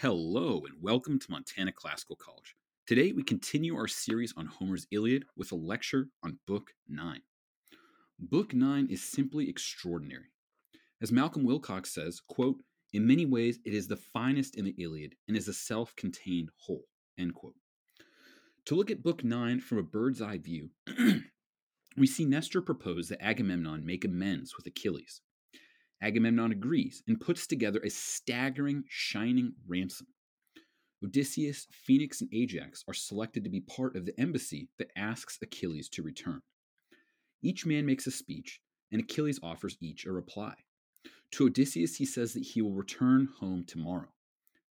Hello, and welcome to Montana Classical College. Today, we continue our series on Homer's Iliad with a lecture on Book 9. Book 9 is simply extraordinary. As Malcolm Willcock says, quote, in many ways, it is the finest in the Iliad and is a self contained whole. End quote. To look at Book 9 from a bird's eye view, we see Nestor propose that Agamemnon make amends with Achilles. Agamemnon agrees and puts together a staggering, shining ransom. Odysseus, Phoenix, and Ajax are selected to be part of the embassy that asks Achilles to return. Each man makes a speech, and Achilles offers each a reply. To Odysseus, he says that he will return home tomorrow.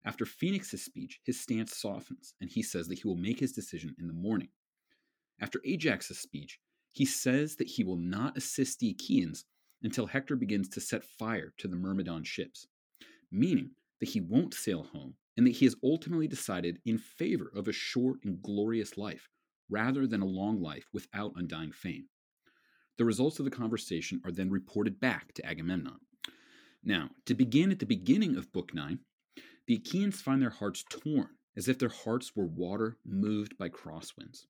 After Phoenix's speech, his stance softens, and he says that he will make his decision in the morning. After Ajax's speech, he says that he will not assist the Achaeans until Hector begins to set fire to the Myrmidon ships, meaning that he won't sail home and that he has ultimately decided in favor of a short and glorious life rather than a long life without undying fame. The results of the conversation are then reported back to Agamemnon. Now, to begin at the beginning of Book 9, the Achaeans find their hearts torn, as if their hearts were water moved by crosswinds.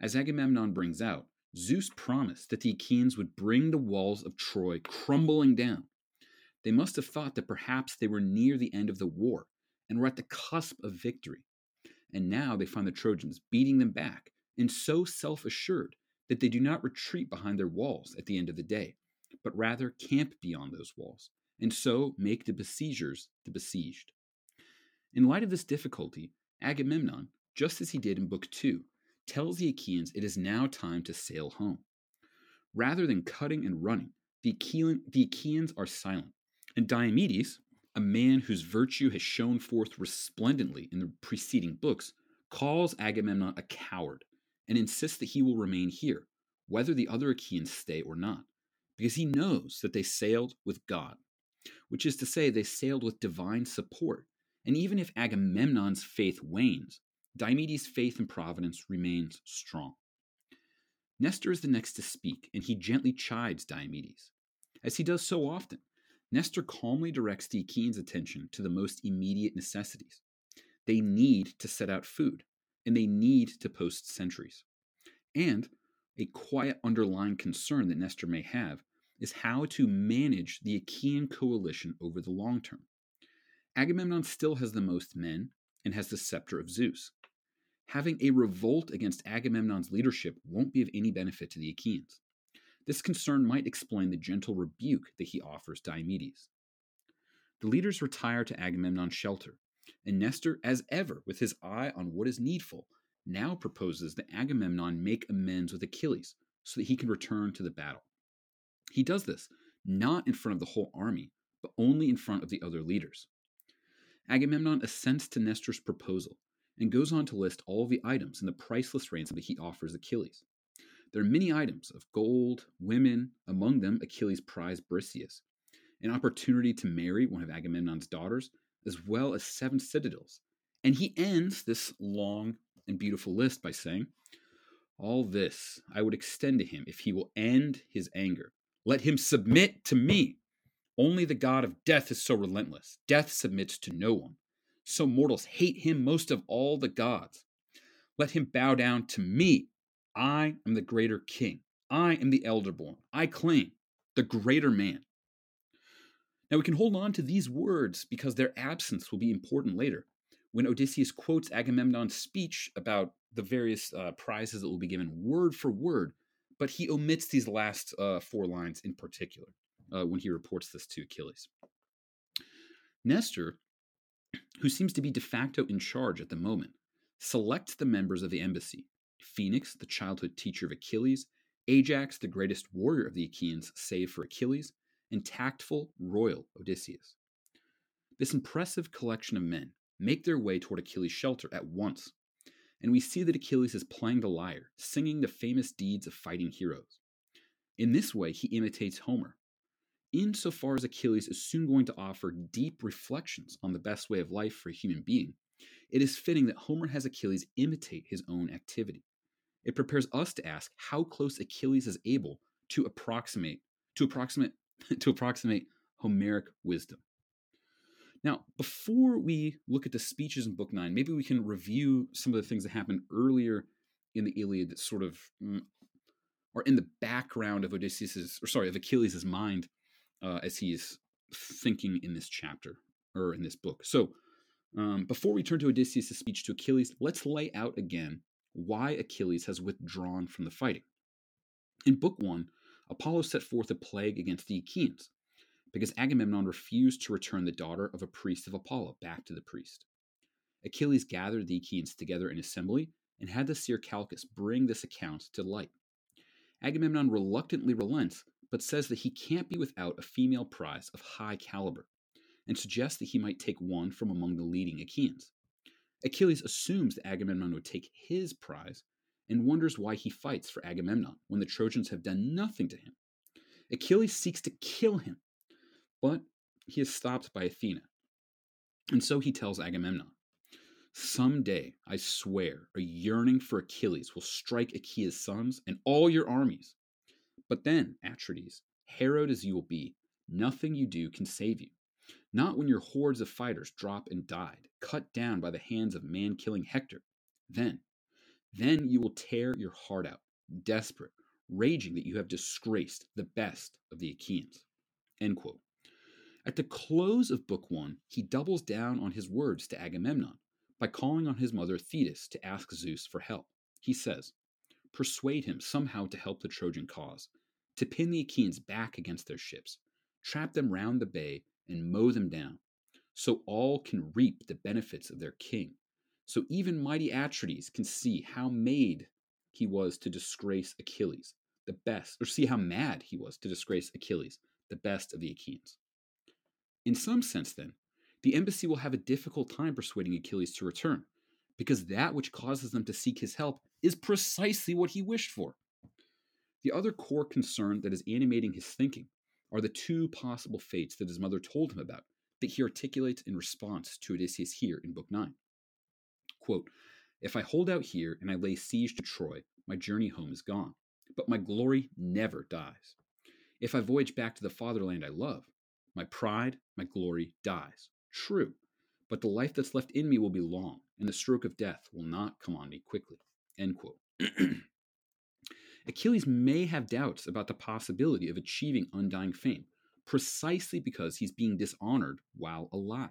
As Agamemnon brings out, Zeus promised that the Achaeans would bring the walls of Troy crumbling down. They must have thought that perhaps they were near the end of the war and were at the cusp of victory. And now they find the Trojans beating them back and so self assured that they do not retreat behind their walls at the end of the day, but rather camp beyond those walls, and so make the besiegers the besieged. In light of this difficulty, Agamemnon, just as he did in Book 2, tells the Achaeans it is now time to sail home. Rather than cutting and running, the, Achaean, the Achaeans are silent, and Diomedes, a man whose virtue has shone forth resplendently in the preceding books, calls Agamemnon a coward and insists that he will remain here, whether the other Achaeans stay or not, because he knows that they sailed with God, which is to say, they sailed with divine support. And even if Agamemnon's faith wanes, Diomedes' faith in providence remains strong. Nestor is the next to speak, and he gently chides Diomedes. As he does so often, Nestor calmly directs the Achaeans' attention to the most immediate necessities. They need to set out food, and they need to post sentries. And a quiet underlying concern that Nestor may have is how to manage the Achaean coalition over the long term. Agamemnon still has the most men and has the scepter of Zeus having a revolt against Agamemnon's leadership won't be of any benefit to the Achaeans. This concern might explain the gentle rebuke that he offers Diomedes. The leaders retire to Agamemnon's shelter, and Nestor, as ever, with his eye on what is needful, now proposes that Agamemnon make amends with Achilles so that he can return to the battle. He does this not in front of the whole army, but only in front of the other leaders. Agamemnon assents to Nestor's proposal and goes on to list all the items in the priceless ransom that he offers Achilles. There are many items of gold, women, among them Achilles' prize Briseis, an opportunity to marry one of Agamemnon's daughters, as well as seven citadels. And he ends this long and beautiful list by saying, All this I would extend to him if he will end his anger. Let him submit to me. Only the God of death is so relentless. Death submits to no one so mortals hate him most of all the gods. Let him bow down to me. I am the greater king. I am the elder born. I claim the greater man. Now we can hold on to these words because their absence will be important later when Odysseus quotes Agamemnon's speech about the various uh, prizes that will be given word for word, but he omits these last uh, four lines in particular uh, when he reports this to Achilles. Nestor who seems to be de facto in charge at the moment, selects the members of the embassy Phoenix, the childhood teacher of Achilles, Ajax, the greatest warrior of the Achaeans, save for Achilles, and tactful, royal Odysseus. This impressive collection of men make their way toward Achilles' shelter at once, and we see that Achilles is playing the lyre, singing the famous deeds of fighting heroes. In this way, he imitates Homer, insofar as Achilles is soon going to offer deep reflections on the best way of life for a human being, it is fitting that Homer has Achilles imitate his own activity. It prepares us to ask how close Achilles is able to approximate to approximate to approximate Homeric wisdom. Now, before we look at the speeches in Book 9, maybe we can review some of the things that happened earlier in the Iliad that sort of mm, are in the background of Odysseus's, or sorry, of Achilles' mind uh, as is thinking in this chapter or in this book. So, um, before we turn to Odysseus' speech to Achilles, let's lay out again why Achilles has withdrawn from the fighting. In Book 1, Apollo set forth a plague against the Achaeans because Agamemnon refused to return the daughter of a priest of Apollo back to the priest. Achilles gathered the Achaeans together in assembly and had the seer Calchas bring this account to light. Agamemnon reluctantly relents, but says that he can't be without a female prize of high caliber, and suggests that he might take one from among the leading Achaeans. Achilles assumes that Agamemnon would take his prize and wonders why he fights for Agamemnon when the Trojans have done nothing to him. Achilles seeks to kill him, but he is stopped by Athena. And so he tells Agamemnon, Someday, I swear, a yearning for Achilles will strike Achaea's sons and all your armies. But then, Atrides, harrowed as you will be, nothing you do can save you. Not when your hordes of fighters drop and died, cut down by the hands of man killing Hector. Then, then you will tear your heart out, desperate, raging that you have disgraced the best of the Achaeans. At the close of Book One, he doubles down on his words to Agamemnon by calling on his mother Thetis to ask Zeus for help. He says, Persuade him somehow to help the Trojan cause, to pin the Achaeans back against their ships, trap them round the bay, and mow them down, so all can reap the benefits of their king. So even mighty Atrides can see how made he was to disgrace Achilles, the best, or see how mad he was to disgrace Achilles, the best of the Achaeans. In some sense, then, the embassy will have a difficult time persuading Achilles to return, because that which causes them to seek his help is precisely what he wished for. The other core concern that is animating his thinking are the two possible fates that his mother told him about that he articulates in response to Odysseus here in Book 9. Quote, If I hold out here and I lay siege to Troy, my journey home is gone, but my glory never dies. If I voyage back to the fatherland I love, my pride, my glory dies. True, but the life that's left in me will be long, and the stroke of death will not come on me quickly. End quote. Achilles may have doubts about the possibility of achieving undying fame, precisely because he's being dishonored while alive.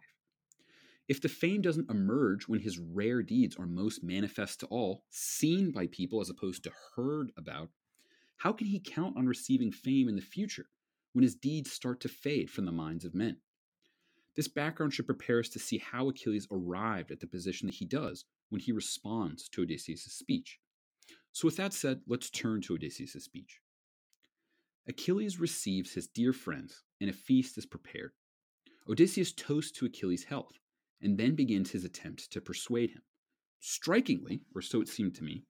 If the fame doesn't emerge when his rare deeds are most manifest to all, seen by people as opposed to heard about, how can he count on receiving fame in the future when his deeds start to fade from the minds of men? This background should prepare us to see how Achilles arrived at the position that he does when he responds to Odysseus' speech. So, with that said, let's turn to Odysseus' speech. Achilles receives his dear friends, and a feast is prepared. Odysseus toasts to Achilles' health, and then begins his attempt to persuade him. Strikingly, or so it seemed to me,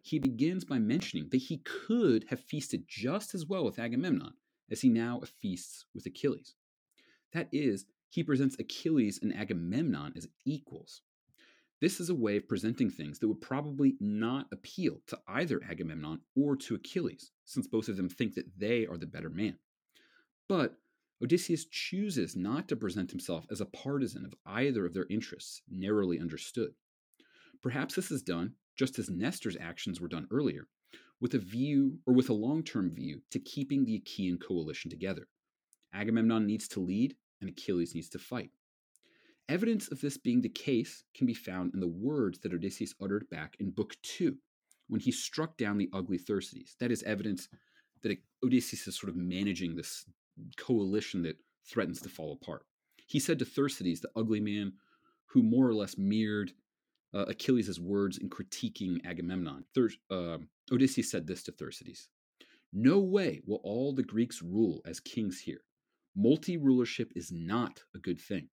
he begins by mentioning that he could have feasted just as well with Agamemnon as he now feasts with Achilles. That is, he presents Achilles and Agamemnon as equals. This is a way of presenting things that would probably not appeal to either Agamemnon or to Achilles, since both of them think that they are the better man. But Odysseus chooses not to present himself as a partisan of either of their interests, narrowly understood. Perhaps this is done, just as Nestor's actions were done earlier, with a view or with a long term view to keeping the Achaean coalition together. Agamemnon needs to lead, and Achilles needs to fight. Evidence of this being the case can be found in the words that Odysseus uttered back in Book 2 when he struck down the ugly Thersites. That is evidence that Odysseus is sort of managing this coalition that threatens to fall apart. He said to Thersites, the ugly man who more or less mirrored uh, Achilles' words in critiquing Agamemnon, Thir- uh, Odysseus said this to Thersites No way will all the Greeks rule as kings here. Multi rulership is not a good thing.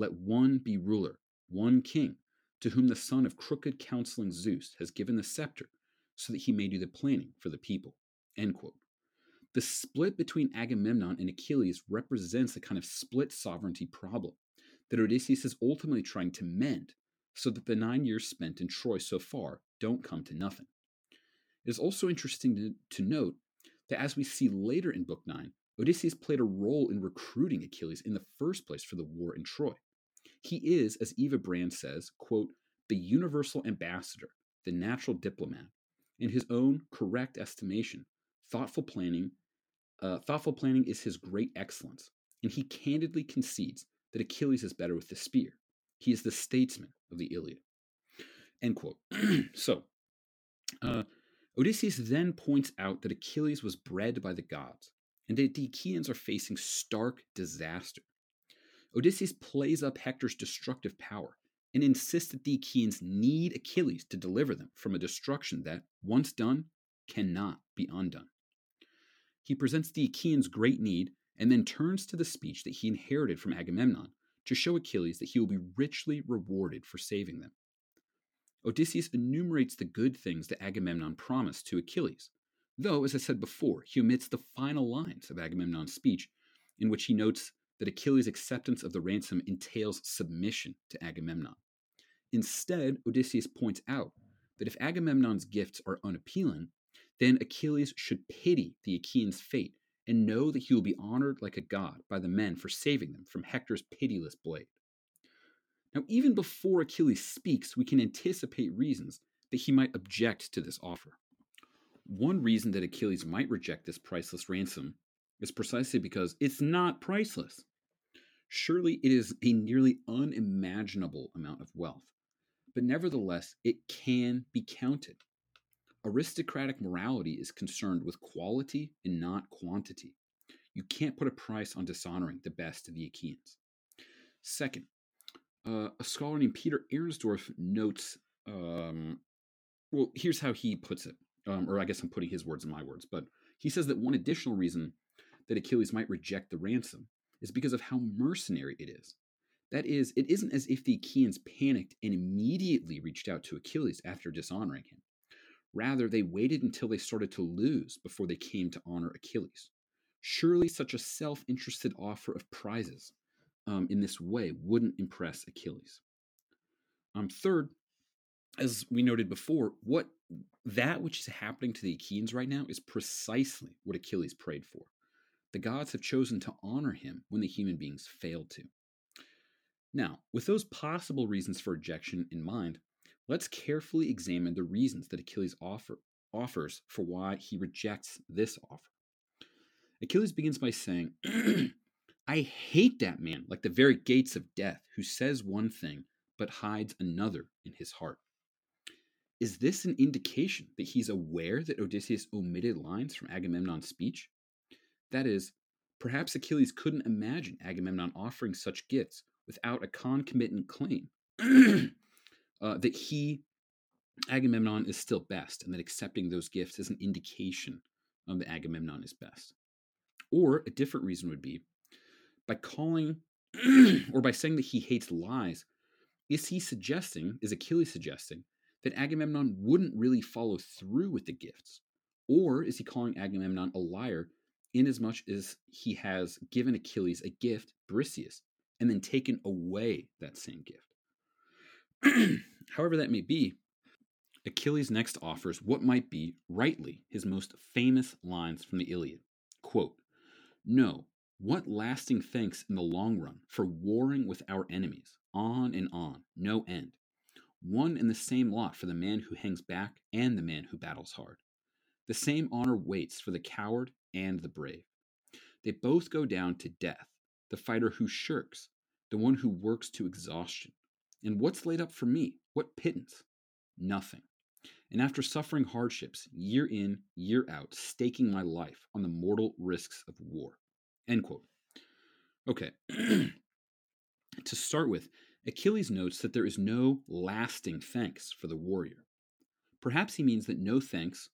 Let one be ruler, one king, to whom the son of crooked counseling Zeus has given the scepter, so that he may do the planning for the people. The split between Agamemnon and Achilles represents a kind of split sovereignty problem that Odysseus is ultimately trying to mend so that the nine years spent in Troy so far don't come to nothing. It is also interesting to, to note that as we see later in Book 9, Odysseus played a role in recruiting Achilles in the first place for the war in Troy. He is, as Eva Brann says, quote, the universal ambassador, the natural diplomat. In his own correct estimation, thoughtful planning, uh, thoughtful planning is his great excellence, and he candidly concedes that Achilles is better with the spear. He is the statesman of the Iliad. End quote. so, uh, Odysseus then points out that Achilles was bred by the gods, and that the Achaeans are facing stark disaster. Odysseus plays up Hector's destructive power and insists that the Achaeans need Achilles to deliver them from a destruction that, once done, cannot be undone. He presents the Achaeans' great need and then turns to the speech that he inherited from Agamemnon to show Achilles that he will be richly rewarded for saving them. Odysseus enumerates the good things that Agamemnon promised to Achilles, though, as I said before, he omits the final lines of Agamemnon's speech, in which he notes that Achilles' acceptance of the ransom entails submission to Agamemnon. Instead, Odysseus points out that if Agamemnon's gifts are unappealing, then Achilles should pity the Achaeans' fate and know that he will be honored like a god by the men for saving them from Hector's pitiless blade. Now, even before Achilles speaks, we can anticipate reasons that he might object to this offer. One reason that Achilles might reject this priceless ransom is precisely because it's not priceless. Surely it is a nearly unimaginable amount of wealth, but nevertheless, it can be counted. Aristocratic morality is concerned with quality and not quantity. You can't put a price on dishonoring the best of the Achaeans. Second, uh, a scholar named Peter Ahrensdorf notes, um, well, here's how he puts it, um, or I guess I'm putting his words in my words, but he says that one additional reason that Achilles might reject the ransom is because of how mercenary it is. That is, it isn't as if the Achaeans panicked and immediately reached out to Achilles after dishonoring him. Rather, they waited until they started to lose before they came to honor Achilles. Surely such a self interested offer of prizes um, in this way wouldn't impress Achilles. Um, third, as we noted before, what that which is happening to the Achaeans right now is precisely what Achilles prayed for. The gods have chosen to honor him when the human beings failed to. Now, with those possible reasons for rejection in mind, let's carefully examine the reasons that Achilles offer, offers for why he rejects this offer. Achilles begins by saying, I hate that man like the very gates of death who says one thing but hides another in his heart. Is this an indication that he's aware that Odysseus omitted lines from Agamemnon's speech? That is, perhaps Achilles couldn't imagine Agamemnon offering such gifts without a concomitant claim uh, that he, Agamemnon, is still best, and that accepting those gifts is an indication um, that Agamemnon is best. Or a different reason would be by calling or by saying that he hates lies, is he suggesting, is Achilles suggesting, that Agamemnon wouldn't really follow through with the gifts? Or is he calling Agamemnon a liar inasmuch as he has given Achilles a gift, Briseis, and then taken away that same gift. However, that may be, Achilles next offers what might be, rightly, his most famous lines from the Iliad. Quote, No, what lasting thanks in the long run for warring with our enemies, on and on, no end. One and the same lot for the man who hangs back and the man who battles hard. The same honor waits for the coward and the brave. They both go down to death the fighter who shirks, the one who works to exhaustion. And what's laid up for me? What pittance? Nothing. And after suffering hardships year in, year out, staking my life on the mortal risks of war. End quote. Okay. to start with, Achilles notes that there is no lasting thanks for the warrior. Perhaps he means that no thanks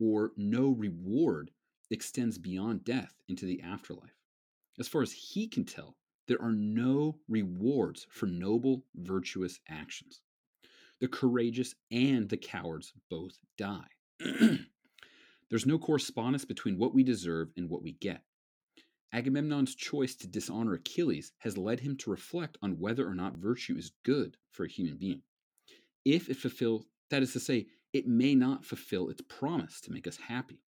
or no reward extends beyond death into the afterlife. As far as he can tell, there are no rewards for noble, virtuous actions. The courageous and the cowards both die. There's no correspondence between what we deserve and what we get. Agamemnon's choice to dishonor Achilles has led him to reflect on whether or not virtue is good for a human being. If it fulfills, that is to say, it may not fulfill its promise to make us happy.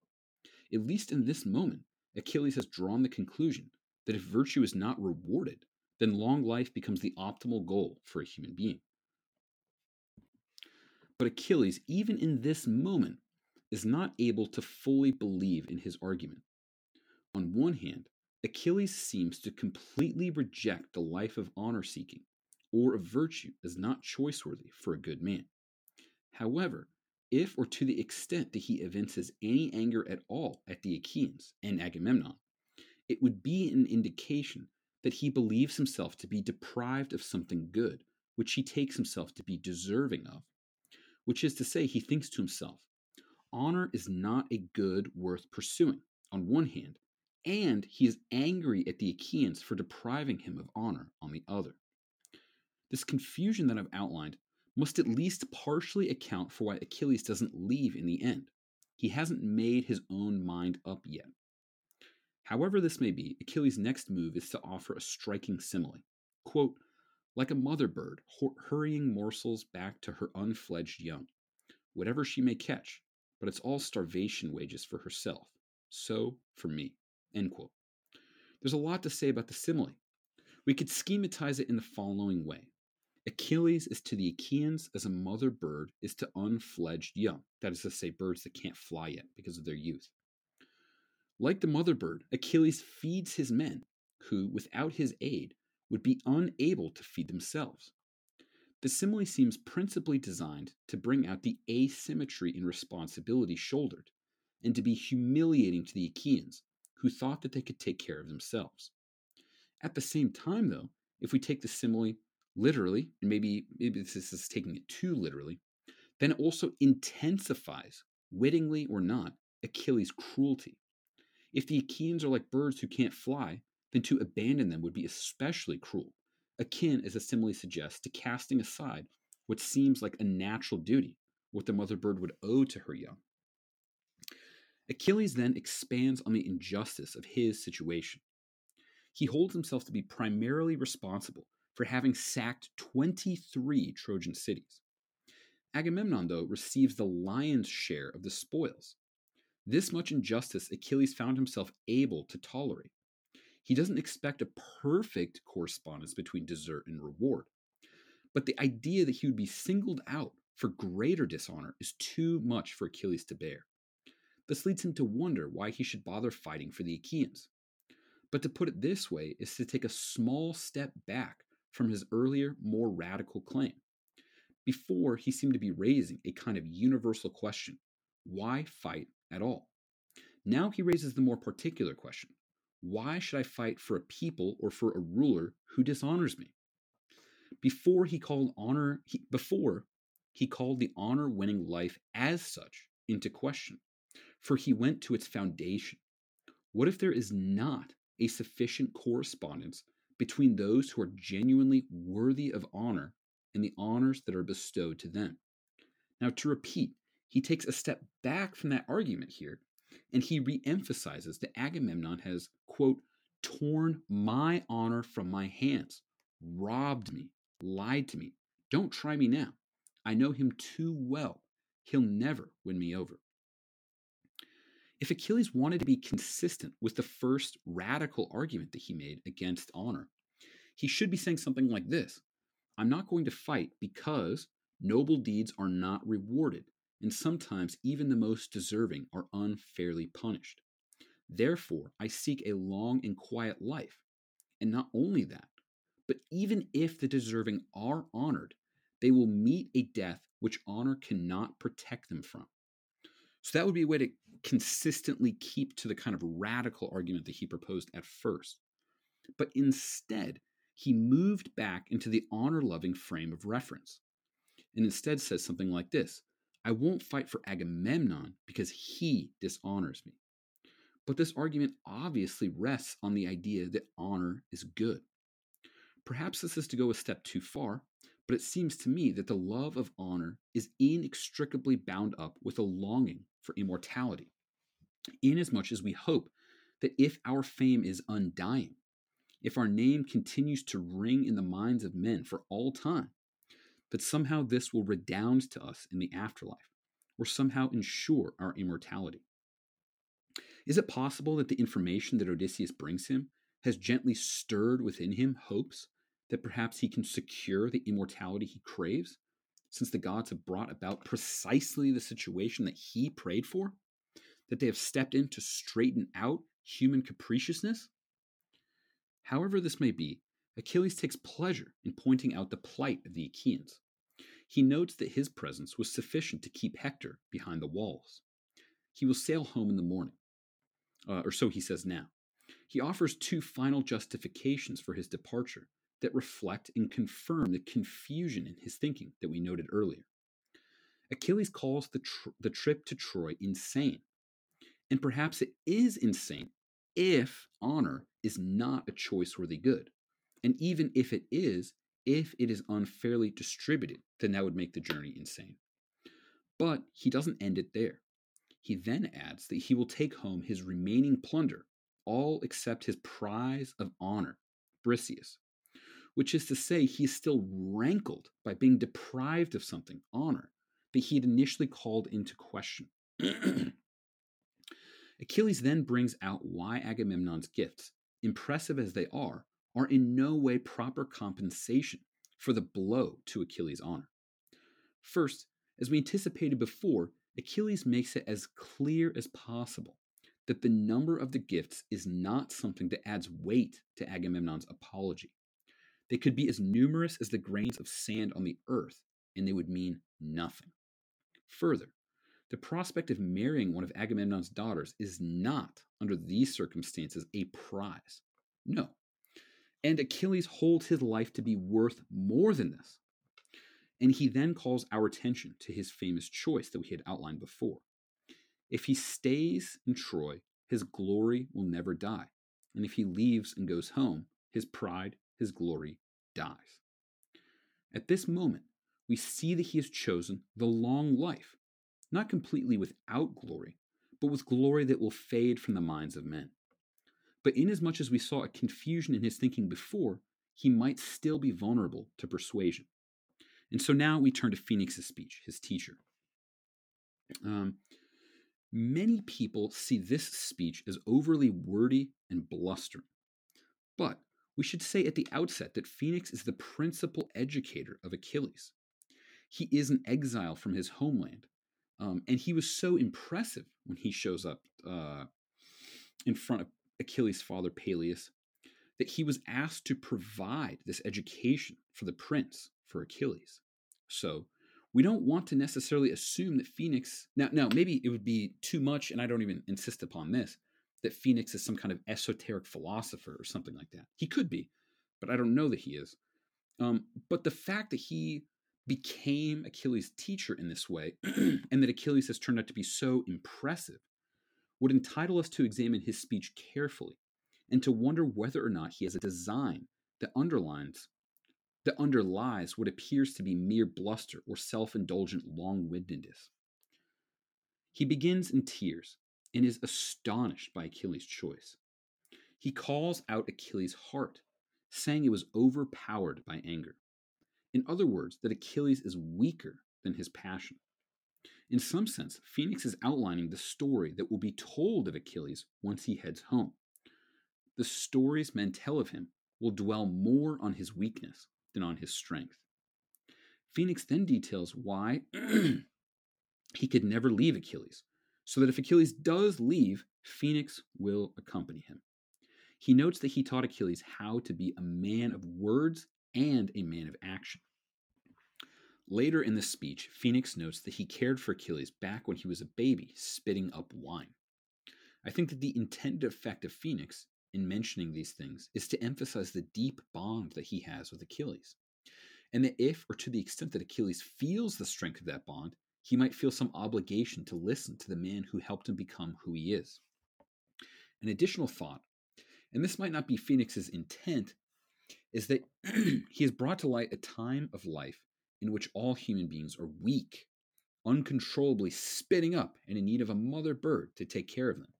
At least in this moment, Achilles has drawn the conclusion that if virtue is not rewarded, then long life becomes the optimal goal for a human being. But Achilles, even in this moment, is not able to fully believe in his argument. On one hand, Achilles seems to completely reject the life of honor seeking or of virtue as not choiceworthy for a good man. However, if or to the extent that he evinces any anger at all at the Achaeans and Agamemnon, it would be an indication that he believes himself to be deprived of something good, which he takes himself to be deserving of. Which is to say, he thinks to himself, honor is not a good worth pursuing, on one hand, and he is angry at the Achaeans for depriving him of honor on the other. This confusion that I've outlined must at least partially account for why Achilles doesn't leave in the end. He hasn't made his own mind up yet. However, this may be, Achilles' next move is to offer a striking simile. Quote, like a mother bird hurrying morsels back to her unfledged young, whatever she may catch, but it's all starvation wages for herself. So for me. End quote. There's a lot to say about the simile. We could schematize it in the following way Achilles is to the Achaeans as a mother bird is to unfledged young, that is to say, birds that can't fly yet because of their youth. Like the mother bird, Achilles feeds his men, who, without his aid, would be unable to feed themselves. The simile seems principally designed to bring out the asymmetry in responsibility shouldered, and to be humiliating to the Achaeans, who thought that they could take care of themselves. At the same time, though, if we take the simile literally, and maybe maybe this is taking it too literally, then it also intensifies, wittingly or not, Achilles' cruelty. If the Achaeans are like birds who can't fly, then to abandon them would be especially cruel, akin, as the simile suggests, to casting aside what seems like a natural duty, what the mother bird would owe to her young. Achilles then expands on the injustice of his situation. He holds himself to be primarily responsible for having sacked 23 Trojan cities. Agamemnon, though, receives the lion's share of the spoils. This much injustice Achilles found himself able to tolerate. He doesn't expect a perfect correspondence between desert and reward. But the idea that he would be singled out for greater dishonor is too much for Achilles to bear. This leads him to wonder why he should bother fighting for the Achaeans. But to put it this way is to take a small step back from his earlier, more radical claim. Before, he seemed to be raising a kind of universal question why fight at all? Now he raises the more particular question why should I fight for a people or for a ruler who dishonors me? Before he called honor, he, before he called the honor winning life as such into question, for he went to its foundation. What if there is not a sufficient correspondence between those who are genuinely worthy of honor and the honors that are bestowed to them. Now, to repeat, he takes a step back from that argument here and he reemphasizes that Agamemnon has, quote, torn my honor from my hands, robbed me, lied to me. Don't try me now. I know him too well. He'll never win me over. If Achilles wanted to be consistent with the first radical argument that he made against honor, he should be saying something like this I'm not going to fight because noble deeds are not rewarded, and sometimes even the most deserving are unfairly punished. Therefore, I seek a long and quiet life. And not only that, but even if the deserving are honored, they will meet a death which honor cannot protect them from. So that would be a way to consistently keep to the kind of radical argument that he proposed at first. But instead, he moved back into the honor loving frame of reference and instead says something like this I won't fight for Agamemnon because he dishonors me. But this argument obviously rests on the idea that honor is good. Perhaps this is to go a step too far, but it seems to me that the love of honor is inextricably bound up with a longing for immortality, inasmuch as we hope that if our fame is undying, if our name continues to ring in the minds of men for all time, that somehow this will redound to us in the afterlife, or somehow ensure our immortality. Is it possible that the information that Odysseus brings him has gently stirred within him hopes that perhaps he can secure the immortality he craves, since the gods have brought about precisely the situation that he prayed for? That they have stepped in to straighten out human capriciousness? However, this may be, Achilles takes pleasure in pointing out the plight of the Achaeans. He notes that his presence was sufficient to keep Hector behind the walls. He will sail home in the morning, uh, or so he says now. He offers two final justifications for his departure that reflect and confirm the confusion in his thinking that we noted earlier. Achilles calls the, tr- the trip to Troy insane. And perhaps it is insane if honor is not a choice worthy good. And even if it is, if it is unfairly distributed, then that would make the journey insane. But he doesn't end it there. He then adds that he will take home his remaining plunder, all except his prize of honor, Briseis, which is to say, he is still rankled by being deprived of something, honor, that he had initially called into question. Achilles then brings out why Agamemnon's gifts, impressive as they are, are in no way proper compensation for the blow to Achilles' honor. First, as we anticipated before, Achilles makes it as clear as possible that the number of the gifts is not something that adds weight to Agamemnon's apology. They could be as numerous as the grains of sand on the earth, and they would mean nothing. Further, the prospect of marrying one of Agamemnon's daughters is not, under these circumstances, a prize. No, and Achilles holds his life to be worth more than this. And he then calls our attention to his famous choice that we had outlined before. If he stays in Troy, his glory will never die. And if he leaves and goes home, his pride, his glory dies. At this moment, we see that he has chosen the long life, not completely without glory, but with glory that will fade from the minds of men. But inasmuch as we saw a confusion in his thinking before, he might still be vulnerable to persuasion. And so now we turn to Phoenix's speech, his teacher. Um, many people see this speech as overly wordy and blustering. But we should say at the outset that Phoenix is the principal educator of Achilles. He is an exile from his homeland, um, and he was so impressive when he shows up uh, in front of Achilles' father Peleus, that he was asked to provide this education for the prince, for Achilles. So we don't want to necessarily assume that Phoenix now now maybe it would be too much, and I don't even insist upon this, that Phoenix is some kind of esoteric philosopher or something like that. He could be, but I don't know that he is. Um, but the fact that he became Achilles' teacher in this way, and that Achilles has turned out to be so impressive, would entitle us to examine his speech carefully and to wonder whether or not he has a design that underlines that underlies what appears to be mere bluster or self-indulgent long-windedness. He begins in tears and is astonished by Achilles' choice. He calls out Achilles' heart, saying it was overpowered by anger. In other words, that Achilles is weaker than his passion. In some sense, Phoenix is outlining the story that will be told of Achilles once he heads home. The stories men tell of him will dwell more on his weakness than on his strength. Phoenix then details why he could never leave Achilles, so that if Achilles does leave, Phoenix will accompany him. He notes that he taught Achilles how to be a man of words and a man of action. Later in the speech, Phoenix notes that he cared for Achilles back when he was a baby, spitting up wine. I think that the intended effect of Phoenix in mentioning these things is to emphasize the deep bond that he has with Achilles. And that if, or to the extent that Achilles feels the strength of that bond, he might feel some obligation to listen to the man who helped him become who he is. An additional thought, and this might not be Phoenix's intent, is that he has brought to light a time of life in which all human beings are weak, uncontrollably spitting up and in need of a mother bird to take care of them.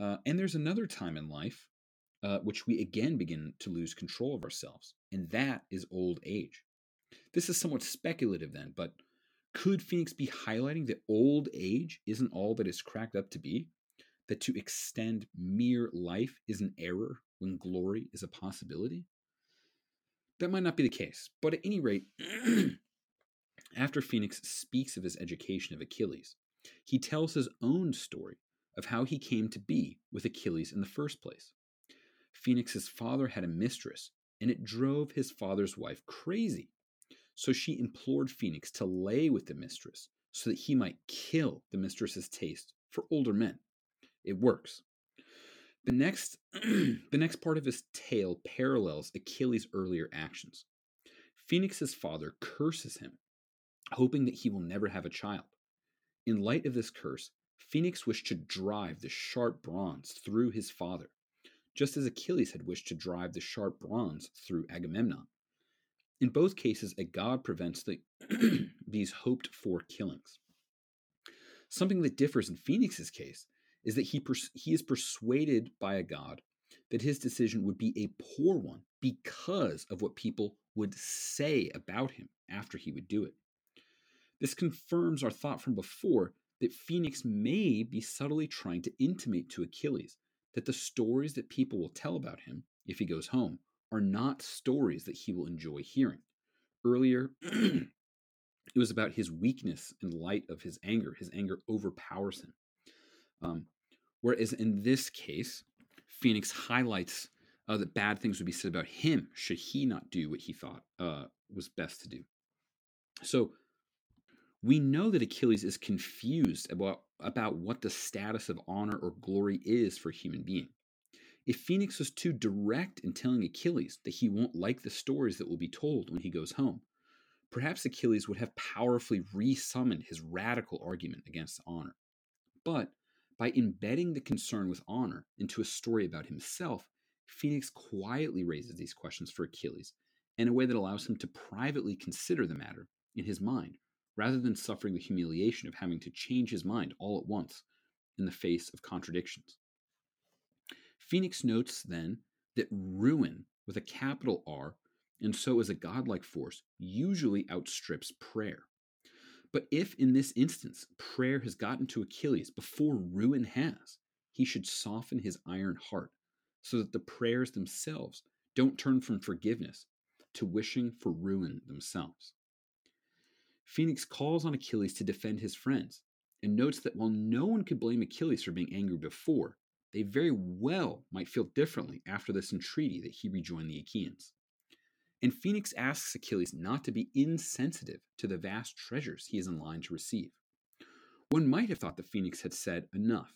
Uh, and there's another time in life uh, which we again begin to lose control of ourselves, and that is old age. This is somewhat speculative then, but could Phoenix be highlighting that old age isn't all that it's cracked up to be? That to extend mere life is an error when glory is a possibility? That might not be the case, but at any rate, after Phoenix speaks of his education of Achilles, he tells his own story of how he came to be with Achilles in the first place. Phoenix's father had a mistress, and it drove his father's wife crazy. So she implored Phoenix to lay with the mistress so that he might kill the mistress's taste for older men. It works. The next, the next part of his tale parallels Achilles' earlier actions. Phoenix's father curses him, hoping that he will never have a child. In light of this curse, Phoenix wished to drive the sharp bronze through his father, just as Achilles had wished to drive the sharp bronze through Agamemnon. In both cases, a god prevents the, these hoped for killings. Something that differs in Phoenix's case is that he, pers- he is persuaded by a god that his decision would be a poor one because of what people would say about him after he would do it. This confirms our thought from before that Phoenix may be subtly trying to intimate to Achilles that the stories that people will tell about him if he goes home are not stories that he will enjoy hearing. Earlier, it was about his weakness in light of his anger. His anger overpowers him. Um, whereas in this case, Phoenix highlights uh, that bad things would be said about him should he not do what he thought uh, was best to do. So we know that Achilles is confused about, about what the status of honor or glory is for a human being. If Phoenix was too direct in telling Achilles that he won't like the stories that will be told when he goes home, perhaps Achilles would have powerfully resummoned his radical argument against honor. But by embedding the concern with honor into a story about himself, Phoenix quietly raises these questions for Achilles in a way that allows him to privately consider the matter in his mind rather than suffering the humiliation of having to change his mind all at once in the face of contradictions. Phoenix notes then that ruin with a capital R, and so as a godlike force, usually outstrips prayer. But if in this instance prayer has gotten to Achilles before ruin has, he should soften his iron heart so that the prayers themselves don't turn from forgiveness to wishing for ruin themselves. Phoenix calls on Achilles to defend his friends and notes that while no one could blame Achilles for being angry before, they very well might feel differently after this entreaty that he rejoin the Achaeans. And Phoenix asks Achilles not to be insensitive to the vast treasures he is in line to receive. One might have thought that Phoenix had said enough,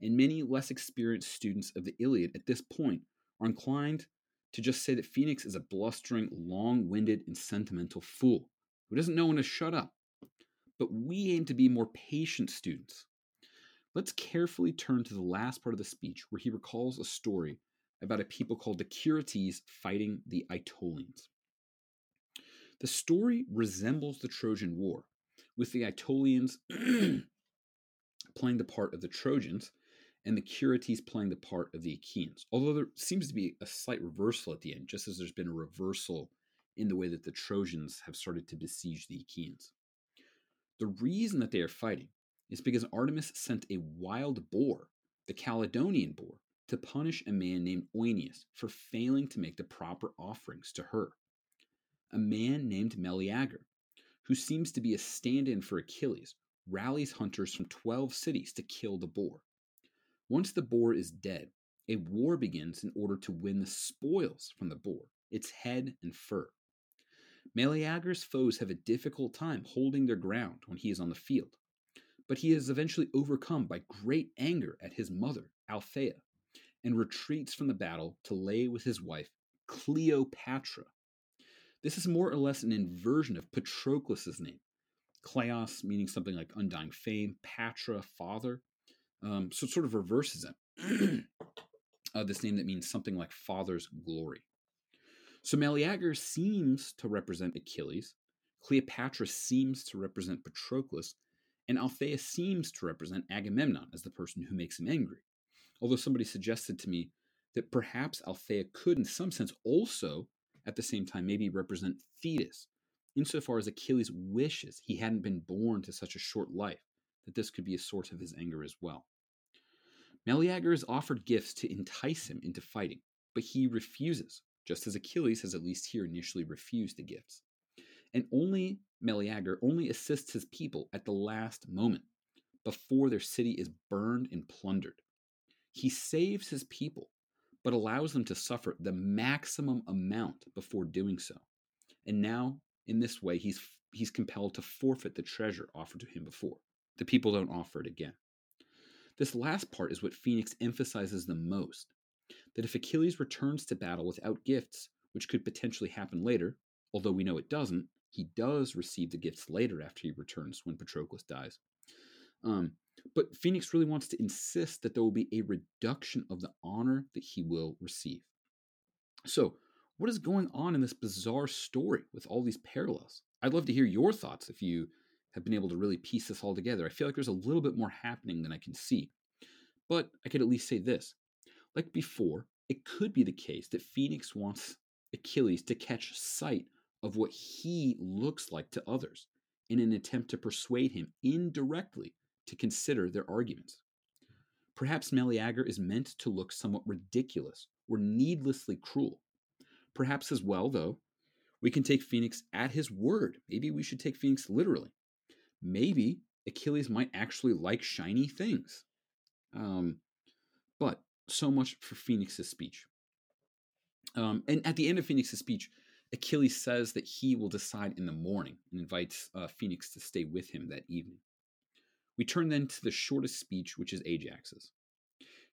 and many less experienced students of the Iliad at this point are inclined to just say that Phoenix is a blustering, long winded, and sentimental fool who doesn't know when to shut up. But we aim to be more patient students. Let's carefully turn to the last part of the speech where he recalls a story about a people called the Curetes fighting the Aetolians. The story resembles the Trojan War, with the Aetolians playing the part of the Trojans and the Curetes playing the part of the Achaeans. Although there seems to be a slight reversal at the end, just as there's been a reversal in the way that the Trojans have started to besiege the Achaeans. The reason that they are fighting is because Artemis sent a wild boar, the Caledonian boar, to punish a man named Oeneus for failing to make the proper offerings to her. A man named Meleager, who seems to be a stand in for Achilles, rallies hunters from 12 cities to kill the boar. Once the boar is dead, a war begins in order to win the spoils from the boar, its head and fur. Meleager's foes have a difficult time holding their ground when he is on the field, but he is eventually overcome by great anger at his mother, Althea, and retreats from the battle to lay with his wife, Cleopatra. This is more or less an inversion of Patroclus's name. Kleos meaning something like undying fame, Patra, father. Um, so it sort of reverses it. uh, this name that means something like father's glory. So Meleager seems to represent Achilles, Cleopatra seems to represent Patroclus, and Althea seems to represent Agamemnon as the person who makes him angry. Although somebody suggested to me that perhaps Althea could, in some sense, also at the same time maybe represent Thetis, insofar as Achilles wishes he hadn't been born to such a short life, that this could be a source of his anger as well. Meleager is offered gifts to entice him into fighting, but he refuses, just as Achilles has at least here initially refused the gifts. And only Meleager only assists his people at the last moment, before their city is burned and plundered. He saves his people, but allows them to suffer the maximum amount before doing so. And now, in this way, he's he's compelled to forfeit the treasure offered to him before. The people don't offer it again. This last part is what Phoenix emphasizes the most that if Achilles returns to battle without gifts, which could potentially happen later, although we know it doesn't, he does receive the gifts later after he returns when Patroclus dies. Um, but Phoenix really wants to insist that there will be a reduction of the honor that he will receive. So, what is going on in this bizarre story with all these parallels? I'd love to hear your thoughts if you have been able to really piece this all together. I feel like there's a little bit more happening than I can see. But I could at least say this. Like before, it could be the case that Phoenix wants Achilles to catch sight of what he looks like to others in an attempt to persuade him indirectly to consider their arguments. Perhaps Meleager is meant to look somewhat ridiculous or needlessly cruel. Perhaps as well, though, we can take Phoenix at his word. Maybe we should take Phoenix literally. Maybe Achilles might actually like shiny things. Um, but so much for Phoenix's speech. Um, and at the end of Phoenix's speech, Achilles says that he will decide in the morning and invites uh, Phoenix to stay with him that evening. We turn then to the shortest speech, which is Ajax's.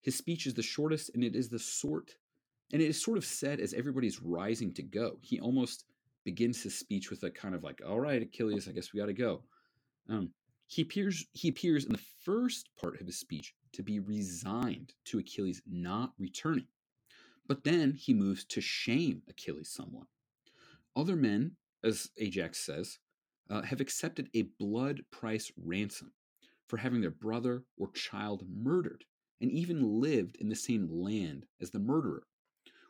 His speech is the shortest, and it is the sort, and it is sort of said as everybody's rising to go. He almost begins his speech with a kind of like, "All right, Achilles, I guess we got to go." Um, he appears he appears in the first part of his speech to be resigned to Achilles not returning, but then he moves to shame Achilles somewhat. Other men, as Ajax says, uh, have accepted a blood price ransom for having their brother or child murdered and even lived in the same land as the murderer,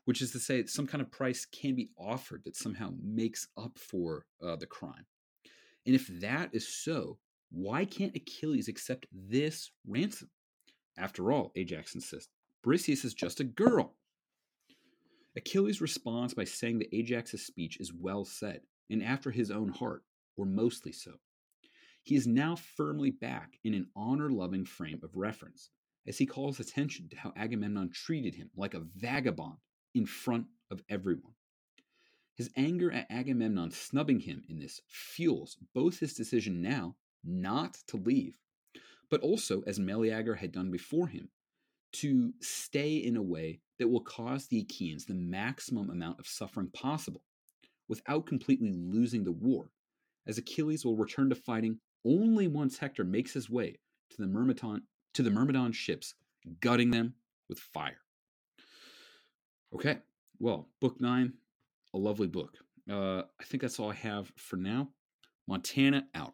which is to say, some kind of price can be offered that somehow makes up for uh, the crime. And if that is so, why can't Achilles accept this ransom? After all, Ajax insists, Briseis is just a girl. Achilles responds by saying that Ajax's speech is well said and after his own heart, or mostly so. He is now firmly back in an honor loving frame of reference, as he calls attention to how Agamemnon treated him like a vagabond in front of everyone. His anger at Agamemnon snubbing him in this fuels both his decision now not to leave, but also, as Meleager had done before him, to stay in a way that will cause the Achaeans the maximum amount of suffering possible without completely losing the war, as Achilles will return to fighting only once Hector makes his way to the Myrmidon to the Myrmidon ships, gutting them with fire. Okay, well, book nine, a lovely book. Uh, I think that's all I have for now. Montana out.